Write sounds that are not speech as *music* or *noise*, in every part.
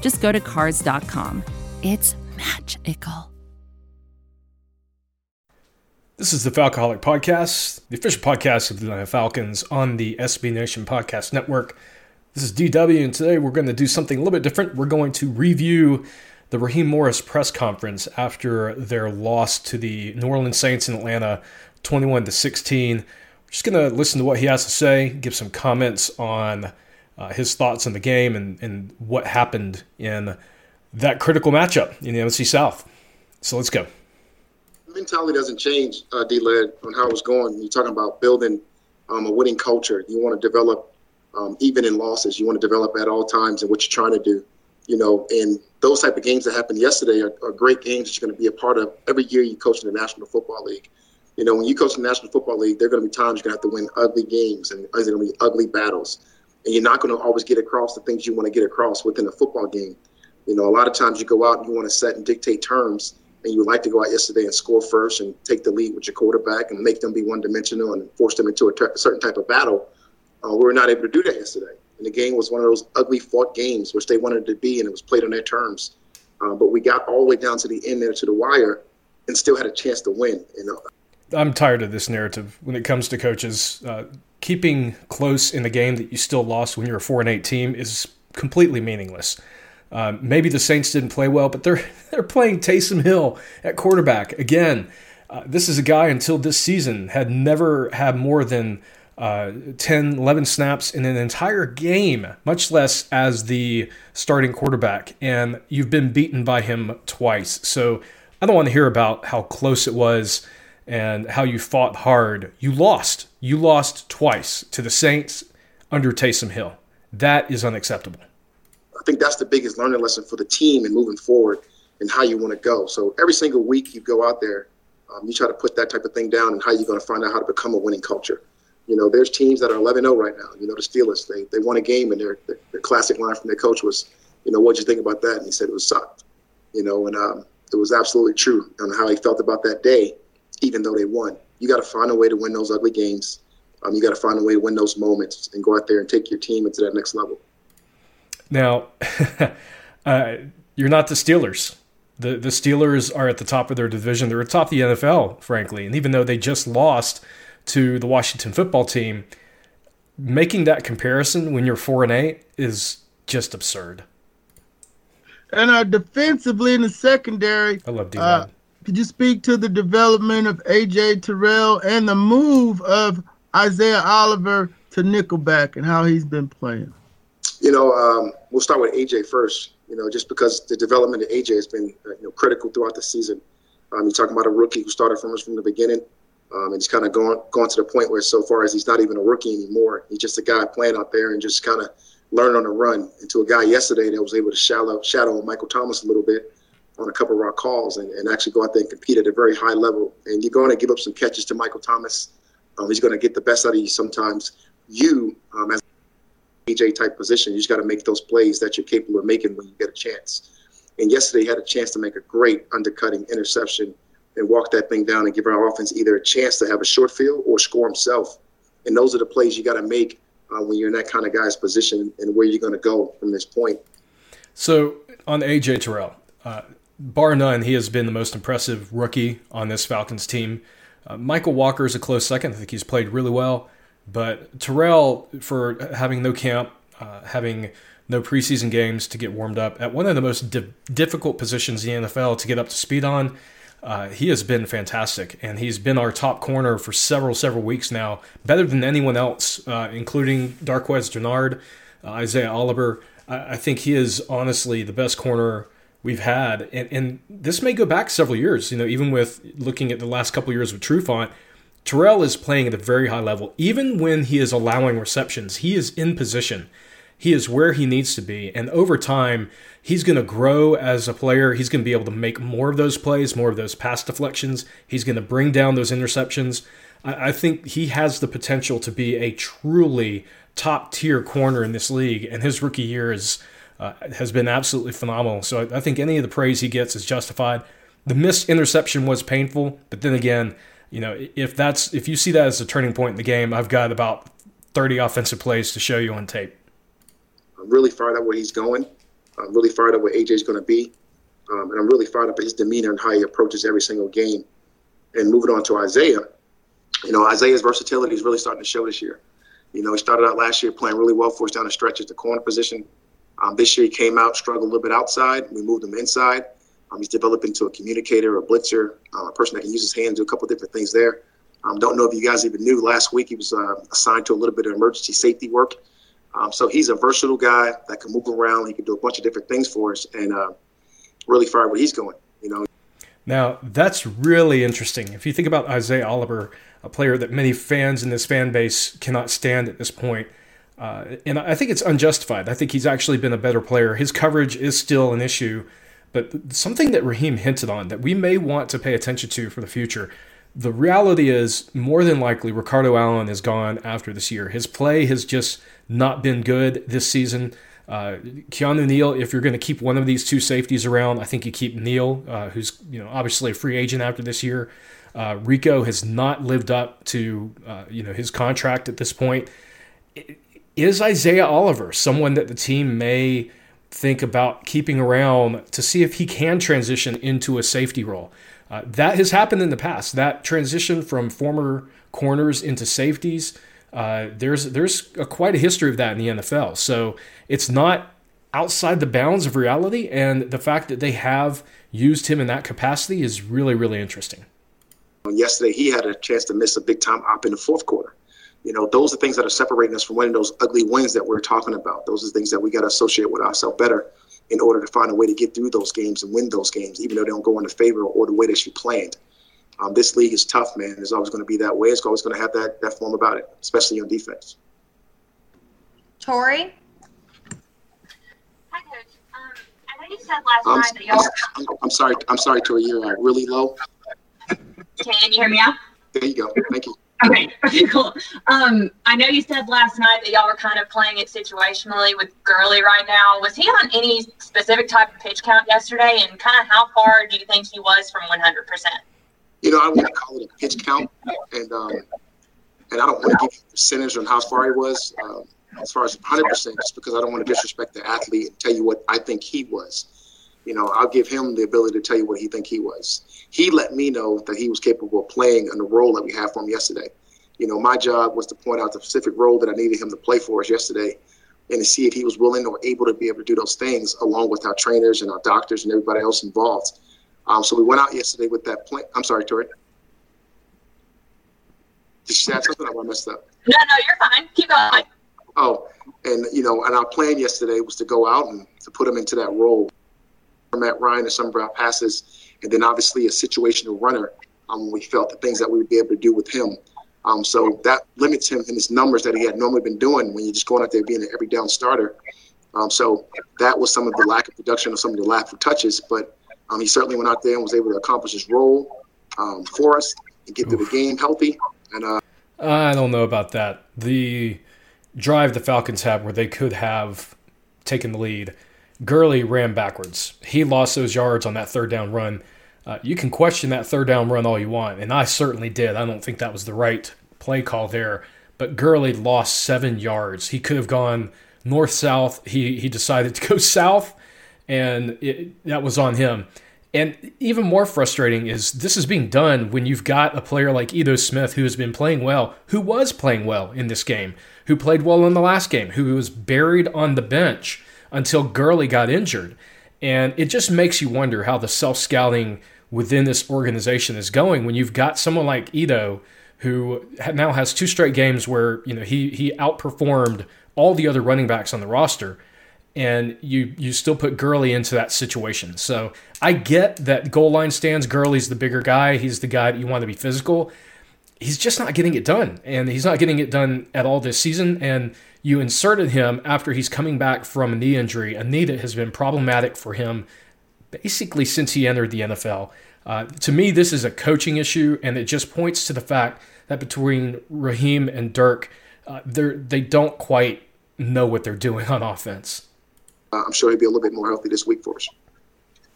just go to Cars.com. It's magical. This is the Falcoholic Podcast, the official podcast of the Atlanta Falcons on the SB Nation Podcast Network. This is DW, and today we're going to do something a little bit different. We're going to review the Raheem Morris press conference after their loss to the New Orleans Saints in Atlanta, 21 to 16. We're just going to listen to what he has to say, give some comments on uh, his thoughts on the game and, and what happened in that critical matchup in the NFC South. So let's go mentality doesn't change, uh, D-Led, on how it's going. You're talking about building um, a winning culture. You want to develop, um, even in losses, you want to develop at all times and what you're trying to do. You know, and those type of games that happened yesterday are, are great games that you're going to be a part of every year you coach in the National Football League. You know, when you coach in the National Football League, there are going to be times you're going to have to win ugly games and there's going to be ugly battles. And you're not going to always get across the things you want to get across within a football game. You know, a lot of times you go out and you want to set and dictate terms and you like to go out yesterday and score first and take the lead with your quarterback and make them be one dimensional and force them into a, certain type of battle. Uh, we were not able to do that yesterday. And the game was one of those ugly fought games which they wanted to be, and it was played on their terms. Uh, but we got all the way down to the end there to the wire and still had a chance to win. You know, I'm tired of this narrative when it comes to coaches. Uh, keeping close in the game that you still lost when you're a four and eight team is completely meaningless. Um, maybe the Saints didn't play well, but they're *laughs* they're playing Taysom Hill at quarterback again. Uh, this is a guy until this season had never had more than uh, 10, 11 snaps in an entire game, much less as the starting quarterback. And you've been beaten by him twice. So I don't want to hear about how close it was and how you fought hard. You lost. You lost twice to the Saints under Taysom Hill. That is unacceptable I think that's the biggest learning lesson for the team and moving forward and how you want to go. So every single week you go out there, um, you try to put that type of thing down and how you're going to find out how to become a winning culture. You know, there's teams that are 11-0 right now. You know, the Steelers, they, they won a game and their, their, their classic line from their coach was, you know, what'd you think about that? And he said it was sucked. You know, and um, it was absolutely true on how he felt about that day, even though they won. You got to find a way to win those ugly games. Um, you got to find a way to win those moments and go out there and take your team into that next level. Now, *laughs* uh, you're not the Steelers. The the Steelers are at the top of their division. They're atop the top of the NFL, frankly. And even though they just lost to the Washington football team, making that comparison when you're four and eight is just absurd. And uh, defensively in the secondary, I love D. Uh, could you speak to the development of AJ Terrell and the move of Isaiah Oliver to Nickelback and how he's been playing? You know, um, we'll start with AJ first. You know, just because the development of AJ has been uh, you know critical throughout the season. Um, you're talking about a rookie who started from us from the beginning, um, and he's kind of gone gone to the point where so far as he's not even a rookie anymore. He's just a guy playing out there and just kind of learning on the run. Into a guy yesterday that was able to shadow shadow Michael Thomas a little bit on a couple of our calls and, and actually go out there and compete at a very high level. And you're going to give up some catches to Michael Thomas. Um, he's going to get the best out of you sometimes. You, um, as AJ type position. You just got to make those plays that you're capable of making when you get a chance. And yesterday, he had a chance to make a great undercutting interception and walk that thing down and give our offense either a chance to have a short field or score himself. And those are the plays you got to make uh, when you're in that kind of guy's position and where you're going to go from this point. So on AJ Terrell, uh, bar none, he has been the most impressive rookie on this Falcons team. Uh, Mykal Walker is a close second. I think he's played really well. But Terrell, for having no camp, uh, having no preseason games to get warmed up at one of the most di- difficult positions in the NFL to get up to speed on, uh, he has been fantastic, and he's been our top corner for several several weeks now, better than anyone else, uh, including Darqueze Dennard, uh, Isaiah Oliver. I-, I think he is honestly the best corner we've had, and, and this may go back several years. You know, even with looking at the last couple years with Trufant, Terrell is playing at a very high level. Even when he is allowing receptions, he is in position. he is where he needs to be. And over time, he's going to grow as a player. He's going to be able to make more of those plays, more of those pass deflections. He's going to bring down those interceptions. I, I think he has the potential to be a truly top tier corner in this league. And his rookie year is. Uh, has been absolutely phenomenal. So I, think any of the praise he gets is justified. The missed interception was painful, but then again, you know, if that's if you see that as a turning point in the game, I've got about 30 offensive plays to show you on tape. I'm really fired up where he's going. I'm really fired up where AJ's going to be. Um, and I'm really fired up at his demeanor and how he approaches every single game. And moving on to Isaiah, you know, Isaiah's versatility is really starting to show this year. You know, he started out last year playing really well for us down the stretch at the corner position. Um, this year he came out, struggled a little bit outside. We moved him inside. Um, he's developed into a communicator, a blitzer, uh, a person that can use his hands, do a couple different things there. Um, don't know if you guys even knew. Last week he was uh, assigned to a little bit of emergency safety work. Um, so he's a versatile guy that can move around. He can do a bunch of different things for us, and uh, really far where he's going. You know. Now that's really interesting. If you think about Isaiah Oliver, a player that many fans in this fan base cannot stand at this point, uh, and I think it's unjustified. I think he's actually been a better player. His coverage is still an issue, but something that Raheem hinted on that we may want to pay attention to for the future the reality is, more than likely, Ricardo Allen is gone after this year. His play has just not been good this season. Uh, Keanu Neal, if you're going to keep one of these two safeties around, I think you keep Neal, uh, who's you know obviously a free agent after this year. Uh, Rico has not lived up to uh, you know his contract at this point. Is Isaiah Oliver someone that the team may think about keeping around to see if he can transition into a safety role? Uh, that has happened in the past. That transition from former corners into safeties, uh, there's there's a, quite a history of that in the NFL. So it's not outside the bounds of reality, and the fact that they have used him in that capacity is really really interesting. Yesterday, he had a chance to miss a big time op in the fourth quarter. You know, those are things that are separating us from winning those ugly wins that we're talking about. Those are things that we got to associate with ourselves better in order to find a way to get through those games and win those games, even though they don't go in the favor or the way that you planned. Um, this league is tough, man. It's always going to be that way. It's always going to have that that form about it, especially on defense. Tori. Hi, Coach. Um, I know you said last um, night that y'all. I'm, I'm sorry. I'm sorry, Tori. You're uh, really low. Can you hear me out? There you go. Thank you. Okay, *laughs* okay, cool. Um, I know you said last night that y'all were kind of playing it situationally with Gurley right now. Was he on any specific type of pitch count yesterday, and kind of how far do you think he was from 100%? You know, I wouldn't call it a pitch count, and um, and I don't want to give you a percentage on how far he was um, as far as 100%, just because I don't want to disrespect the athlete and tell you what I think he was. You know, I'll give him the ability to tell you what he think he was he let me know that he was capable of playing in the role that we had for him yesterday. You know, my job was to point out the specific role that I needed him to play for us yesterday and to see if he was willing or able to be able to do those things along with our trainers and our doctors and everybody else involved. Um, so we went out yesterday with that plan. I'm sorry, Tori. Did she say something? I messed up. No, no, you're fine. Keep going. Oh, and you know, and our plan yesterday was to go out and to put him into that role. Matt Ryan and some of our passes and then obviously a situational runner. Um, we felt the things that we would be able to do with him. Um, so that limits him in his numbers that he had normally been doing when you're just going out there being an every down starter. Um, so that was some of the lack of production or some of the lack of touches, but um, he certainly went out there and was able to accomplish his role um, for us and get to the game healthy. And uh, I don't know about that. The drive the Falcons had where they could have taken the lead Gurley ran backwards. He lost those yards on that third down run. Uh, you can question that third down run all you want, and I certainly did. I don't think that was the right play call there. But Gurley lost seven yards. He could have gone north south. He he decided to go *laughs* south, and it, that was on him. And even more frustrating is this is being done when you've got a player like Ito Smith who has been playing well, who was playing well in this game, who played well in the last game, who was buried on the bench until Gurley got injured. And it just makes you wonder how the self scouting within this organization is going when you've got someone like Ito who now has two straight games where you know he he outperformed all the other running backs on the roster and you you still put Gurley into that situation. So I get that goal line stands Gurley's the bigger guy, he's the guy that you want to be physical. he's just not getting it done, and he's not getting it done at all this season. And you inserted him after he's coming back from a knee injury, a knee that has been problematic for him basically since he entered the NFL. Uh, to me, this is a coaching issue, and it just points to the fact that between Raheem and Dirk, uh, they don't quite know what they're doing on offense. Uh, I'm sure he'll be a little bit more healthy this week for us.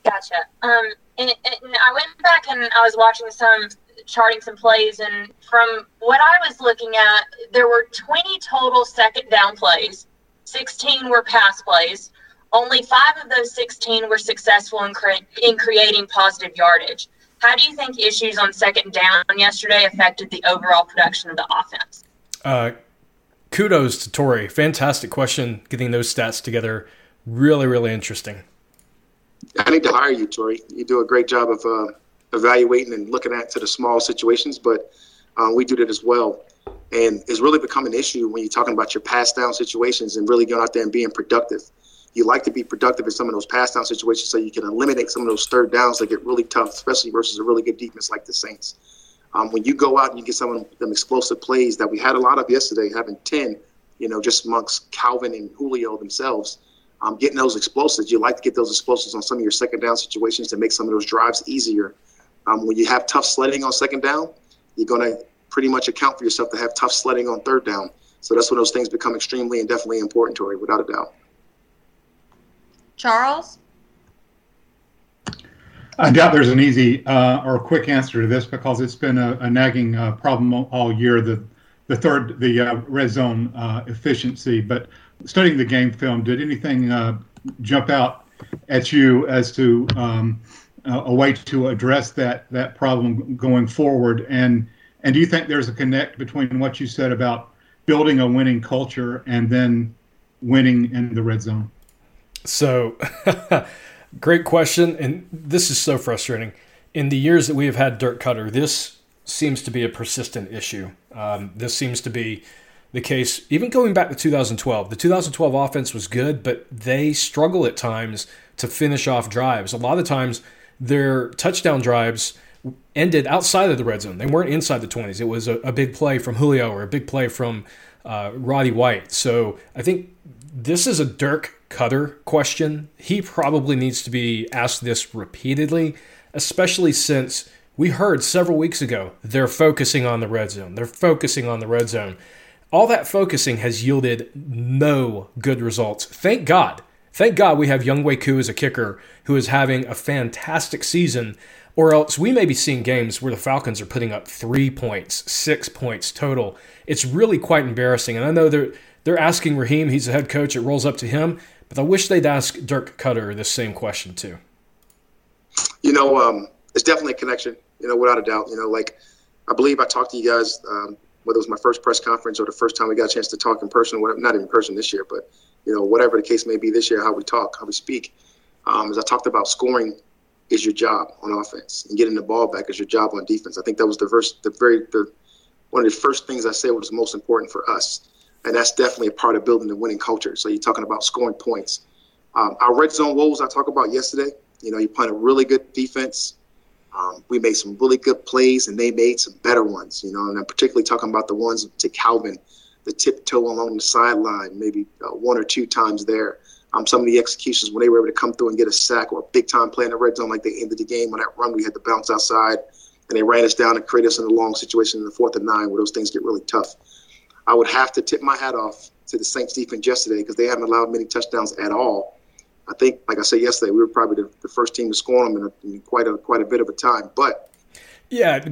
Gotcha. Um, and, and I went back and I was watching some charting some plays, and from what I was looking at, there were 20 total second down plays. 16 were pass plays. Only five of those 16 were successful in, cre- in creating positive yardage. How do you think issues on second down yesterday affected the overall production of the offense? Uh, kudos to Tori. Fantastic question. Getting those stats together, really, really interesting. I need to hire you, Tori. You do a great job of uh, evaluating and looking at to the small situations, but uh, we do that as well. And it's really become an issue when you're talking about your pass down situations and really going out there and being productive. You like to be productive in some of those pass down situations so you can eliminate some of those third downs that get really tough, especially versus a really good defense like the Saints. Um, when you go out and you get some of them explosive plays that we had a lot of yesterday, having 10, you know, just amongst Calvin and Julio themselves, um, getting those explosives, you like to get those explosives on some of your second down situations to make some of those drives easier um, when you have tough sledding on second down, you're going to pretty much account for yourself to have tough sledding on third down. So that's when those things become extremely and definitely important, to Tori, without a doubt. Charles? I doubt there's an easy uh, or quick answer to this because it's been a, a nagging uh, problem all year. The the third, the uh, red zone uh, efficiency. But studying the game film, did anything uh, jump out at you as to um, uh, a way to address that that problem going forward? And and do you think there's a connect between what you said about building a winning culture and then winning in the red zone? So, *laughs* great question, and this is so frustrating. In the years that we have had Dirk Koetter, this seems to be a persistent issue. Um, this seems to be the case even going back to 2012. The 2012 offense was good, but they struggle at times to finish off drives. A lot of times their touchdown drives ended outside of the red zone. They weren't inside the 20s. It was a, a big play from Julio or a big play from uh, Roddy White. So I think this is a Dirk Koetter question. He probably needs to be asked this repeatedly, especially since we heard several weeks ago they're focusing on the red zone. They're focusing on the red zone. All that focusing has yielded no good results. Thank God Thank God we have Younghoe Koo as a kicker who is having a fantastic season, or else we may be seeing games where the Falcons are putting up three points, six points total. It's really quite embarrassing. And I know they're they're asking Raheem, he's the head coach, it rolls up to him, but I wish they'd ask Dirk Koetter this same question too. You know, um, it's definitely a connection, you know, without a doubt. You know, like I believe I talked to you guys, um, whether it was my first press conference or the first time we got a chance to talk in person, not even in person this year, but you know, whatever the case may be this year, how we talk, how we speak. Um, as I talked about, scoring is your job on offense, and getting the ball back is your job on defense. I think that was the first, the very, the one of the first things I said was most important for us, and that's definitely a part of building the winning culture. So you're talking about scoring points. Um, our red zone woes I talked about yesterday. You know, you playing a really good defense. Um, we made some really good plays, and they made some better ones. You know, and I'm particularly talking about the ones to Calvin the tiptoe along the sideline, maybe uh, one or two times there. Um, some of the executions when they were able to come through and get a sack or a big time play in the red zone, like they ended the game on that run, we had to bounce outside and they ran us down and create us in a long situation in the fourth and nine where those things get really tough. I would have to tip my hat off to the Saints defense yesterday because they haven't allowed many touchdowns at all. I think, like I said yesterday, we were probably the, the first team to score them in, a, in quite a quite a bit of a time. But yeah,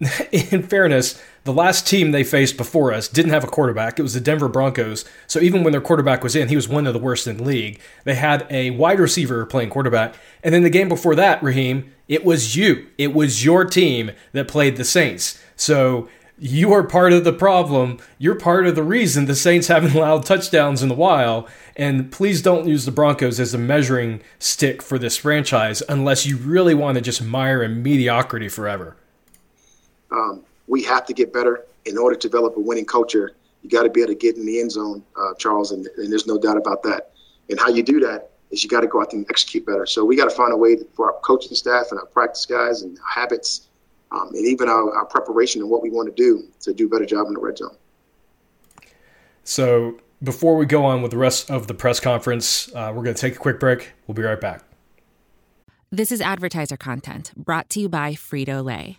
*laughs* in fairness, the last team they faced before us didn't have a quarterback. It was the Denver Broncos. So even when their quarterback was in, he was one of the worst in the league. They had a wide receiver playing quarterback. And then the game before that, Raheem, it was you. It was your team that played the Saints. So you are part of the problem. You're part of the reason the Saints *laughs* haven't allowed touchdowns in a while. And please don't use the Broncos as a measuring stick for this franchise unless you really want to just mire in mediocrity forever. Um, we have to get better in order to develop a winning culture. You got to be able to get in the end zone, uh, Charles, and, and, there's no doubt about that. And how you do that is you got to go out there and execute better. So we got to find a way for our coaching staff and our practice guys and habits um, and even our, our preparation and what we want to do to do a better job in the red zone. So before we go on with the rest of the press conference, uh, we're going to take a quick break. We'll be right back. This is advertiser content brought to you by Frito Lay.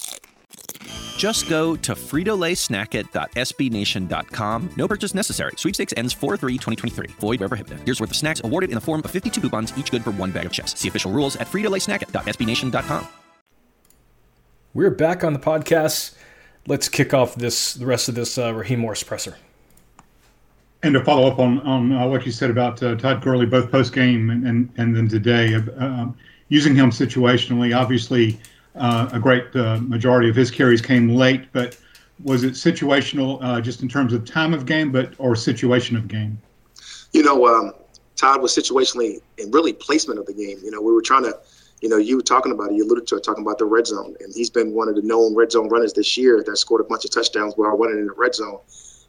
Just go to fritolaysnackit.sbnation.com. No purchase necessary. Sweepstakes ends 4-3-2023. Void where prohibited. Here's worth of snacks awarded in the form of 52 coupons, each good for one bag of chips. See official rules at fritolaysnackit.sbnation.com. We're back on the podcast. Let's kick off this the rest of this uh, Raheem Morris presser. And to follow up on on uh, what you said about uh, Todd Gurley, both post game and, and and then today, uh, using him situationally, obviously uh, a great uh, majority of his carries came late, but was it situational uh, just in terms of time of game, but or situation of game? You know, um, Todd was situationally and really placement of the game. You know, we were trying to, you know, you were talking about it, you alluded to it, talking about the red zone, and he's been one of the known red zone runners this year that scored a bunch of touchdowns while running in the red zone.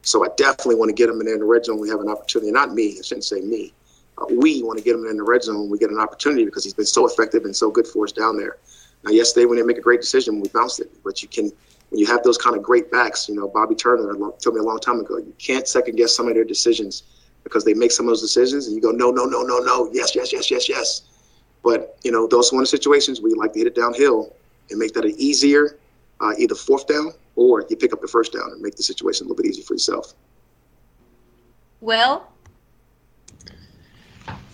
So I definitely want to get him in there in the red zone. We have an opportunity, not me, I shouldn't say me. Uh, we want to get him in the red zone. We get an opportunity because he's been so effective and so good for us down there. Now, yesterday we didn't make a great decision, we bounced it. But you can, when you have those kind of great backs, you know, Bobby Turner told me a long time ago, you can't second guess some of their decisions because they make some of those decisions and you go, no, no, no, no, no, yes, yes, yes, yes, yes. But, you know, those are one of the situations where you like to hit it downhill and make that an easier, uh, either fourth down or you pick up the first down and make the situation a little bit easier for yourself. Well,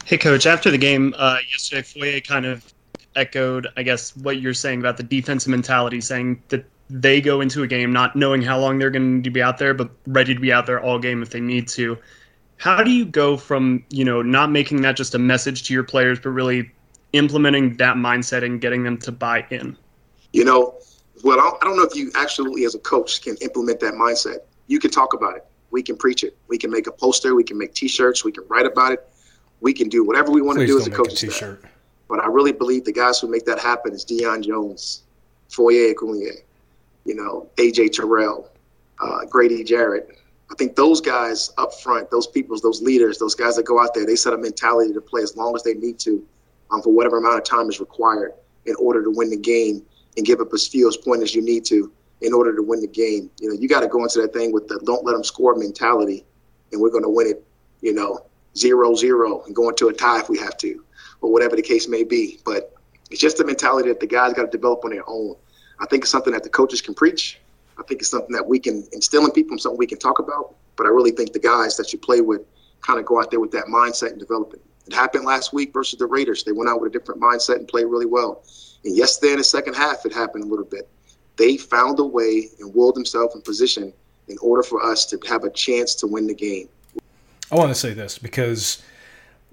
Hey, Coach. After the game uh, yesterday, Foye kind of echoed, I guess, what you're saying about the defensive mentality, saying that they go into a game not knowing how long they're going to be out there, but ready to be out there all game if they need to. How do you go from, you know, not making that just a message to your players, but really implementing that mindset and getting them to buy in? You know, well, I don't know if you actually, as a coach, can implement that mindset. You can talk about it. We can preach it. We can make a poster. We can make T-shirts. We can write about it. We can do whatever we want Please to do as a don't coach. make a t-shirt. But I really believe the guys who make that happen is Deion Jones, Foye Oluokun, you know, AJ Terrell, uh, Grady Jarrett. I think those guys up front, those people, those leaders, those guys that go out there, they set a mentality to play as long as they need to um, for whatever amount of time is required in order to win the game and give up as few as point as you need to in order to win the game. You know, you got to go into that thing with the don't let them score mentality, and we're going to win it, you know, zero zero and go into a tie if we have to or whatever the case may be. But it's just a mentality that the guys got to develop on their own. I think it's something that the coaches can preach. I think it's something that we can instill in people, something we can talk about. But I really think the guys that you play with kind of go out there with that mindset and develop it. It happened last week versus the Raiders. They went out with a different mindset and played really well. And yesterday in the second half, it happened a little bit. They found a way and willed themselves in position in order for us to have a chance to win the game. I want to say this because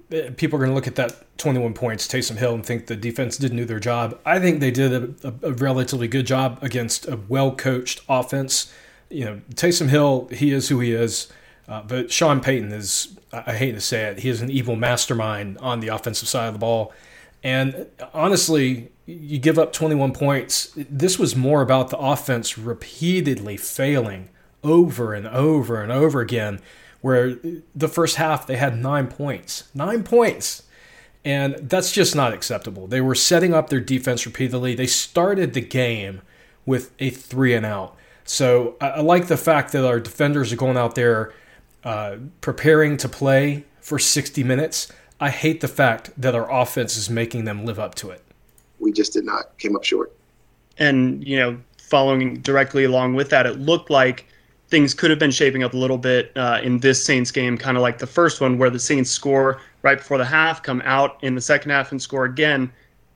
people are going to look at that 21 points, Taysom Hill, and think the defense didn't do their job. I think they did a, a, a relatively good job against a well coached offense. You know, Taysom Hill, he is who he is, uh, but Sean Payton is, I hate to say it, he is an evil mastermind on the offensive side of the ball. And honestly, you give up 21 points. This was more about the offense repeatedly failing over and over and over again where the first half they had nine points. Nine points. And that's just not acceptable. They were setting up their defense repeatedly. They started the game with a three and out. So I, like the fact that our defenders are going out there uh, preparing to play for 60 minutes. I hate the fact that our offense is making them live up to it. We just did not, came up short. And, you know, following directly along with that, it looked like things could have been shaping up a little bit uh, in this Saints game, kind of like the first one, where the Saints score right before the half, come out in the second half and score again.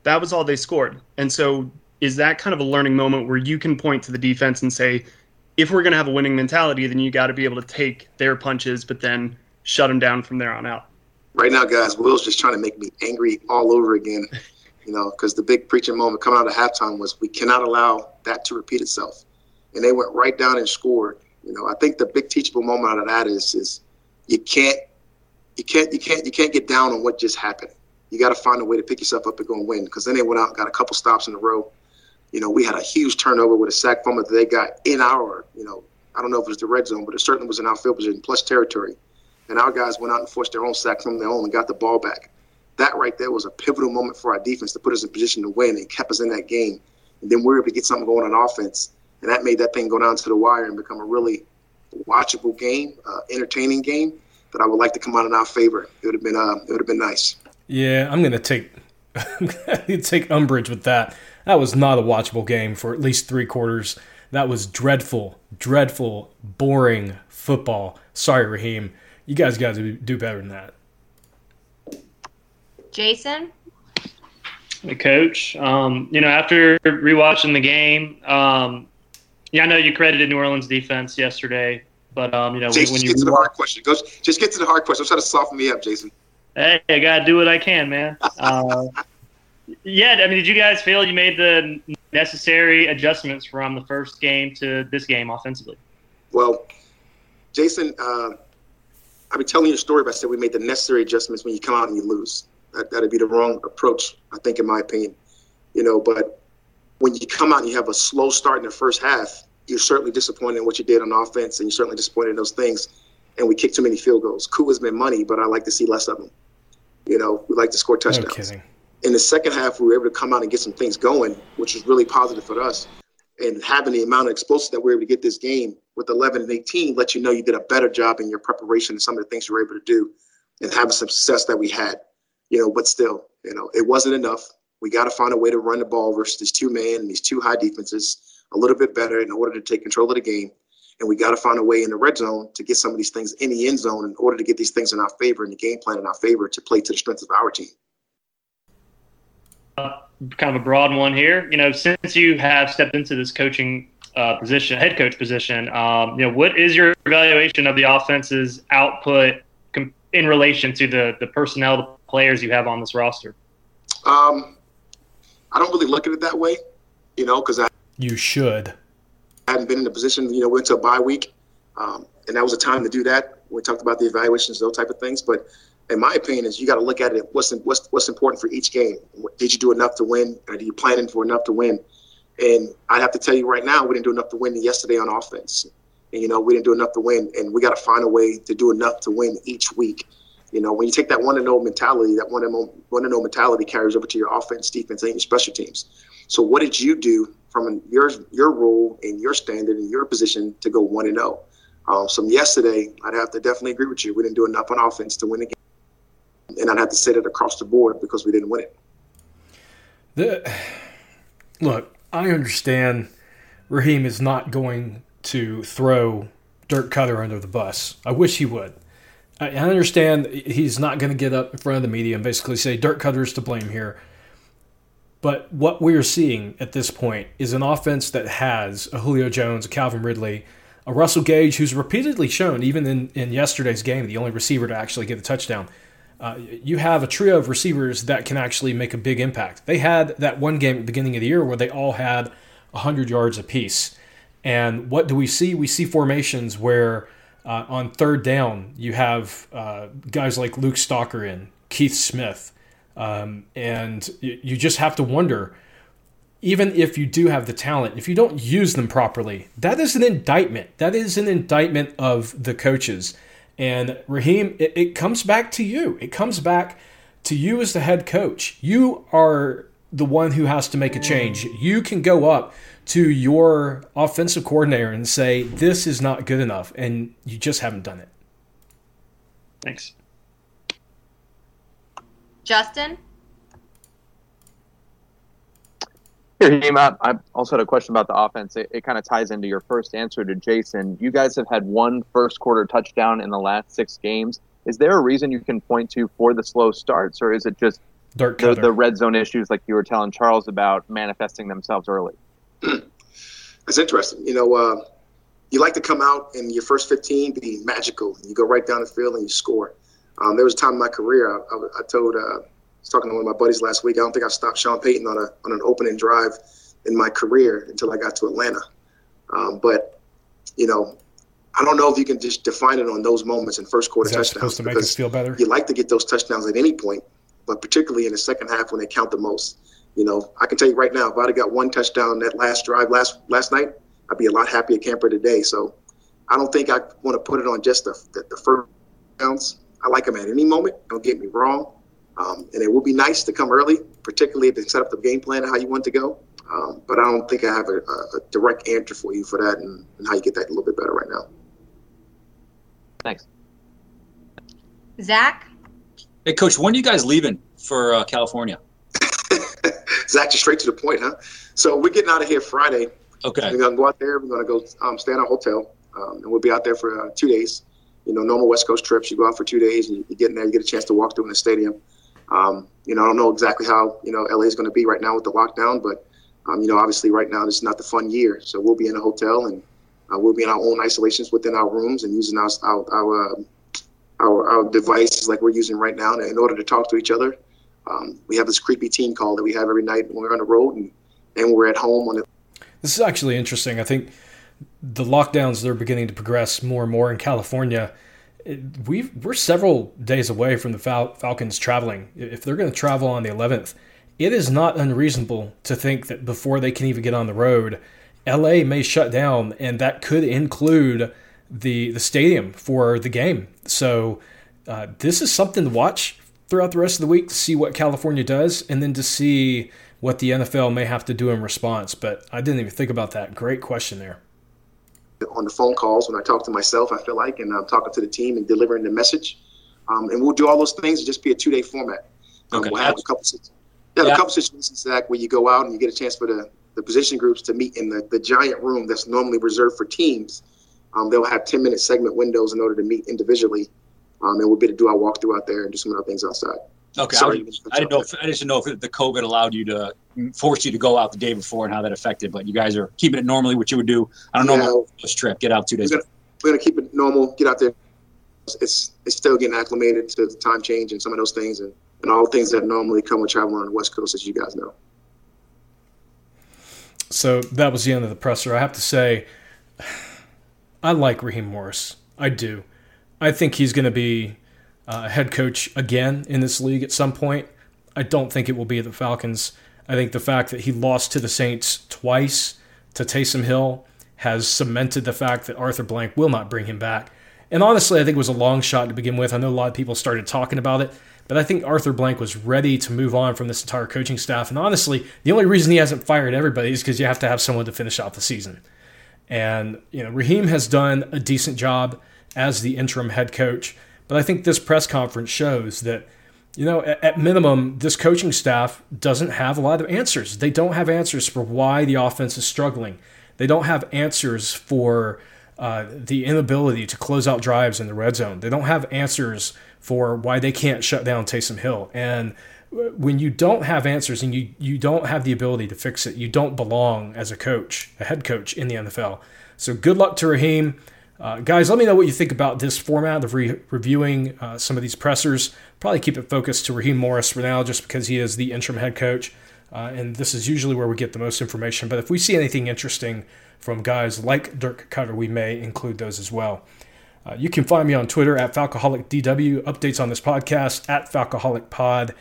That was all they scored. And so, is that kind of a learning moment where you can point to the defense and say, if we're going to have a winning mentality, then you got to be able to take their punches, but then shut them down from there on out? Right now, guys, Will's just trying to make me angry all over again. *laughs* You know, because the big preaching moment coming out of halftime was we cannot allow that to repeat itself. And they went right down and scored you know, I think the big teachable moment out of that is is you can't you can't you can't you can't get down on what just happened. You got to find a way to pick yourself up and go and win. Because then they went out and got a couple stops in a row. You know, we had a huge turnover with a sack fumble that they got in our, you know, I don't know if it was the red zone, but it certainly was in our field position plus territory. And our guys went out and forced their own sack from their own and got the ball back. That right there was a pivotal moment for our defense to put us in position to win and kept us in that game. And then we were able to get something going on offense and that made that thing go down to the wire and become a really watchable game, uh, entertaining game that I would like to come out in our favor. It would have been uh, it would have been nice. Yeah, I'm gonna take *laughs* take umbrage with that. That was not a watchable game for at least three quarters. That was dreadful, dreadful, boring football. Sorry, Raheem. You guys got to do better than that. Jason? The coach. Um, you know, after rewatching the game, um, yeah, I know you credited New Orleans defense yesterday, but um, you know Jason, when, when you get to the hard question, Go, just get to the hard question. I'm trying to soften me up, Jason. Hey, I gotta do what I can, man. *laughs* Uh, yeah, I mean, did you guys feel you made the necessary adjustments from the first game to this game offensively? Well, Jason, uh, I've been telling you a story, but I said we made the necessary adjustments when you come out and you lose. That, that'd be the wrong approach, I think, in my opinion. You know, but when you come out and you have a slow start in the first half, you're certainly disappointed in what you did on offense, and you're certainly disappointed in those things. And we kicked too many field goals. Koo has been money, but I like to see less of them. You know, we like to score touchdowns. No in the second half, we were able to come out and get some things going, which was really positive for us. And having the amount of explosives that we were able to get this game with 11 and 18 let you know you did a better job in your preparation and some of the things you were able to do and having some success that we had. You know, but still, you know, it wasn't enough. We got to find a way to run the ball versus these two man and these two high defenses a little bit better in order to take control of the game. And we got to find a way in the red zone to get some of these things in the end zone in order to get these things in our favor and the game plan in our favor to play to the strengths of our team. Uh, kind of a broad one here. You know, since you have stepped into this coaching uh, position, head coach position, um, you know, what is your evaluation of the offense's output com- in relation to the the personnel, the players you have on this roster? Um, I don't really look at it that way, you know, because I you should. I hadn't been in a position, you know, went to a bye week, um, and that was a time to do that. We talked about the evaluations, those type of things. But in my opinion, is you got to look at it. What's what's what's important for each game? Did you do enough to win? Or are you planning for enough to win? And I'd have to tell you right now, we didn't do enough to win yesterday on offense. And you know, we didn't do enough to win, and we got to find a way to do enough to win each week. You know, when you take that one and zero mentality, that one and one and zero mentality carries over to your offense, defense, and your special teams. So, what did you do from your your role and your standard and your position to go one and zero? Um, so yesterday, I'd have to definitely agree with you. We didn't do enough on offense to win the game, and I'd have to say that across the board because we didn't win it. The look, I understand. Raheem is not going to throw Dirk Koetter under the bus. I wish he would. I understand he's not going to get up in front of the media and basically say Dirk Koetter's to blame here. But what we're seeing at this point is an offense that has a Julio Jones, a Calvin Ridley, a Russell Gage, who's repeatedly shown, even in, in yesterday's game, the only receiver to actually get a touchdown. Uh, you have a trio of receivers that can actually make a big impact. They had that one game at the beginning of the year where they all had 100 yards apiece. And what do we see? We see formations where uh, on third down, you have uh, guys like Luke Stocker in, Keith Smith, um, and you just have to wonder, even if you do have the talent, if you don't use them properly, that is an indictment. That is an indictment of the coaches. And Raheem, it, it comes back to you. It comes back to you as the head coach. You are the one who has to make a change. You can go up to your offensive coordinator and say, This is not good enough, and you just haven't done it. Thanks. Justin? Raheem, I, I also had a question about the offense. It, it kind of ties into your first answer to Jason. You guys have had one first quarter touchdown in the last six games. Is there a reason you can point to for the slow starts, or is it just the, the, red zone issues like you were telling Charles about manifesting themselves early? That's interesting. You know, uh, you like to come out in your first 15 be magical. and You go right down the field and you score. Um, there was a time in my career I, I, I told uh, was talking to one of my buddies last week. I don't think I stopped Sean Payton on a on an opening drive in my career until I got to Atlanta. Um, but you know, I don't know if you can just define it on those moments in first quarter touchdowns. supposed to make us feel better? You like to get those touchdowns at any point, but particularly in the second half when they count the most. You know, I can tell you right now, if I'd have got one touchdown that last drive last last night, I'd be a lot happier camper today. So I don't think I want to put it on just the, the, the first downs. I like them at any moment. Don't get me wrong. Um, and it would be nice to come early, particularly if they set up the game plan and how you want to go. Um, but I don't think I have a, a, direct answer for you for that and, and, how you get that a little bit better right now. Thanks. Zach? Hey, Coach, when are you guys leaving for uh, California? *laughs* Zach, just straight to the point, huh? So we're getting out of here Friday. Okay. We're going to go out there. We're going to go um, stay in a hotel, um, and we'll be out there for uh, two days. You know, normal West Coast trips, you go out for two days, and you, you get in there, you get a chance to walk through in the stadium. Um, you know, I don't know exactly how you know LA is going to be right now with the lockdown, but um, you know, obviously right now this is not the fun year, so we'll be in a hotel and uh, we'll be in our own isolations within our rooms and using our our our, uh, our, our devices like we're using right now in order to talk to each other. Um, we have this creepy team call that we have every night when we're on the road and and we're at home on it. This is actually interesting. I think the lockdowns they're beginning to progress more and more in California we we're several days away from the Fal- Falcons traveling. If they're going to travel on the 11th, it is not unreasonable to think that before they can even get on the road, LA may shut down, and that could include the the stadium for the game. So uh, this is something to watch throughout the rest of the week to see what California does, and then to see what the NFL may have to do in response. But I didn't even think about that. Great question there on the phone calls when I talk to myself, I feel like, and I'm talking to the team and delivering the message. Um, and we'll do all those things. It'll just be a two day format. Um, okay. We'll have a couple, yeah, yeah. a couple situations Zach, where you go out and you get a chance for the, the position groups to meet in the, the giant room that's normally reserved for teams. Um, they'll have 10 minute segment windows in order to meet individually. Um, and we'll be able to do our walkthrough out there and do some other things outside. Okay, Sorry, I, I didn't know. If, I just didn't know if the COVID allowed you to force you to go out the day before and how that affected. But you guys are keeping it normally, what you would do on a normal yeah, trip. Get out two days. We're gonna, we're gonna, keep it normal. Get out there. It's it's still getting acclimated to the time change and some of those things and, and all things that normally come with traveling on the West Coast, as you guys know. So that was the end of the presser. I have to say, *sighs* I like Raheem Morris. I do. I think he's going to be uh, head coach again in this league at some point. I don't think it will be the Falcons. I think the fact that he lost to the Saints twice to Taysom Hill has cemented the fact that Arthur Blank will not bring him back. And honestly, I think it was a long shot to begin with. I know a lot of people started talking about it, but I think Arthur Blank was ready to move on from this entire coaching staff. And honestly, the only reason he hasn't fired everybody is because you have to have someone to finish out the season. And, you know, Raheem has done a decent job as the interim head coach. But I think this press conference shows that, you know, at, at minimum, this coaching staff doesn't have a lot of answers. They don't have answers for why the offense is struggling. They don't have answers for uh, the inability to close out drives in the red zone. They don't have answers for why they can't shut down Taysom Hill. And when you don't have answers and you, you don't have the ability to fix it, you don't belong as a coach, a head coach in the NFL. So good luck to Raheem. Uh, guys, let me know what you think about this format of re- reviewing uh, some of these pressers. Probably keep it focused to Raheem Morris for now, just because he is the interim head coach. Uh, and this is usually where we get the most information. But if we see anything interesting from guys like Dirk Koetter, we may include those as well. Uh, you can find me on Twitter at FalcoholicDW, updates on this podcast at FalcoholicPod,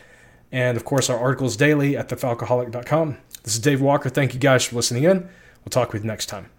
and of course our articles daily at thefalcoholic.com. This is Dave Walker. Thank you guys for listening in. We'll talk with you next time.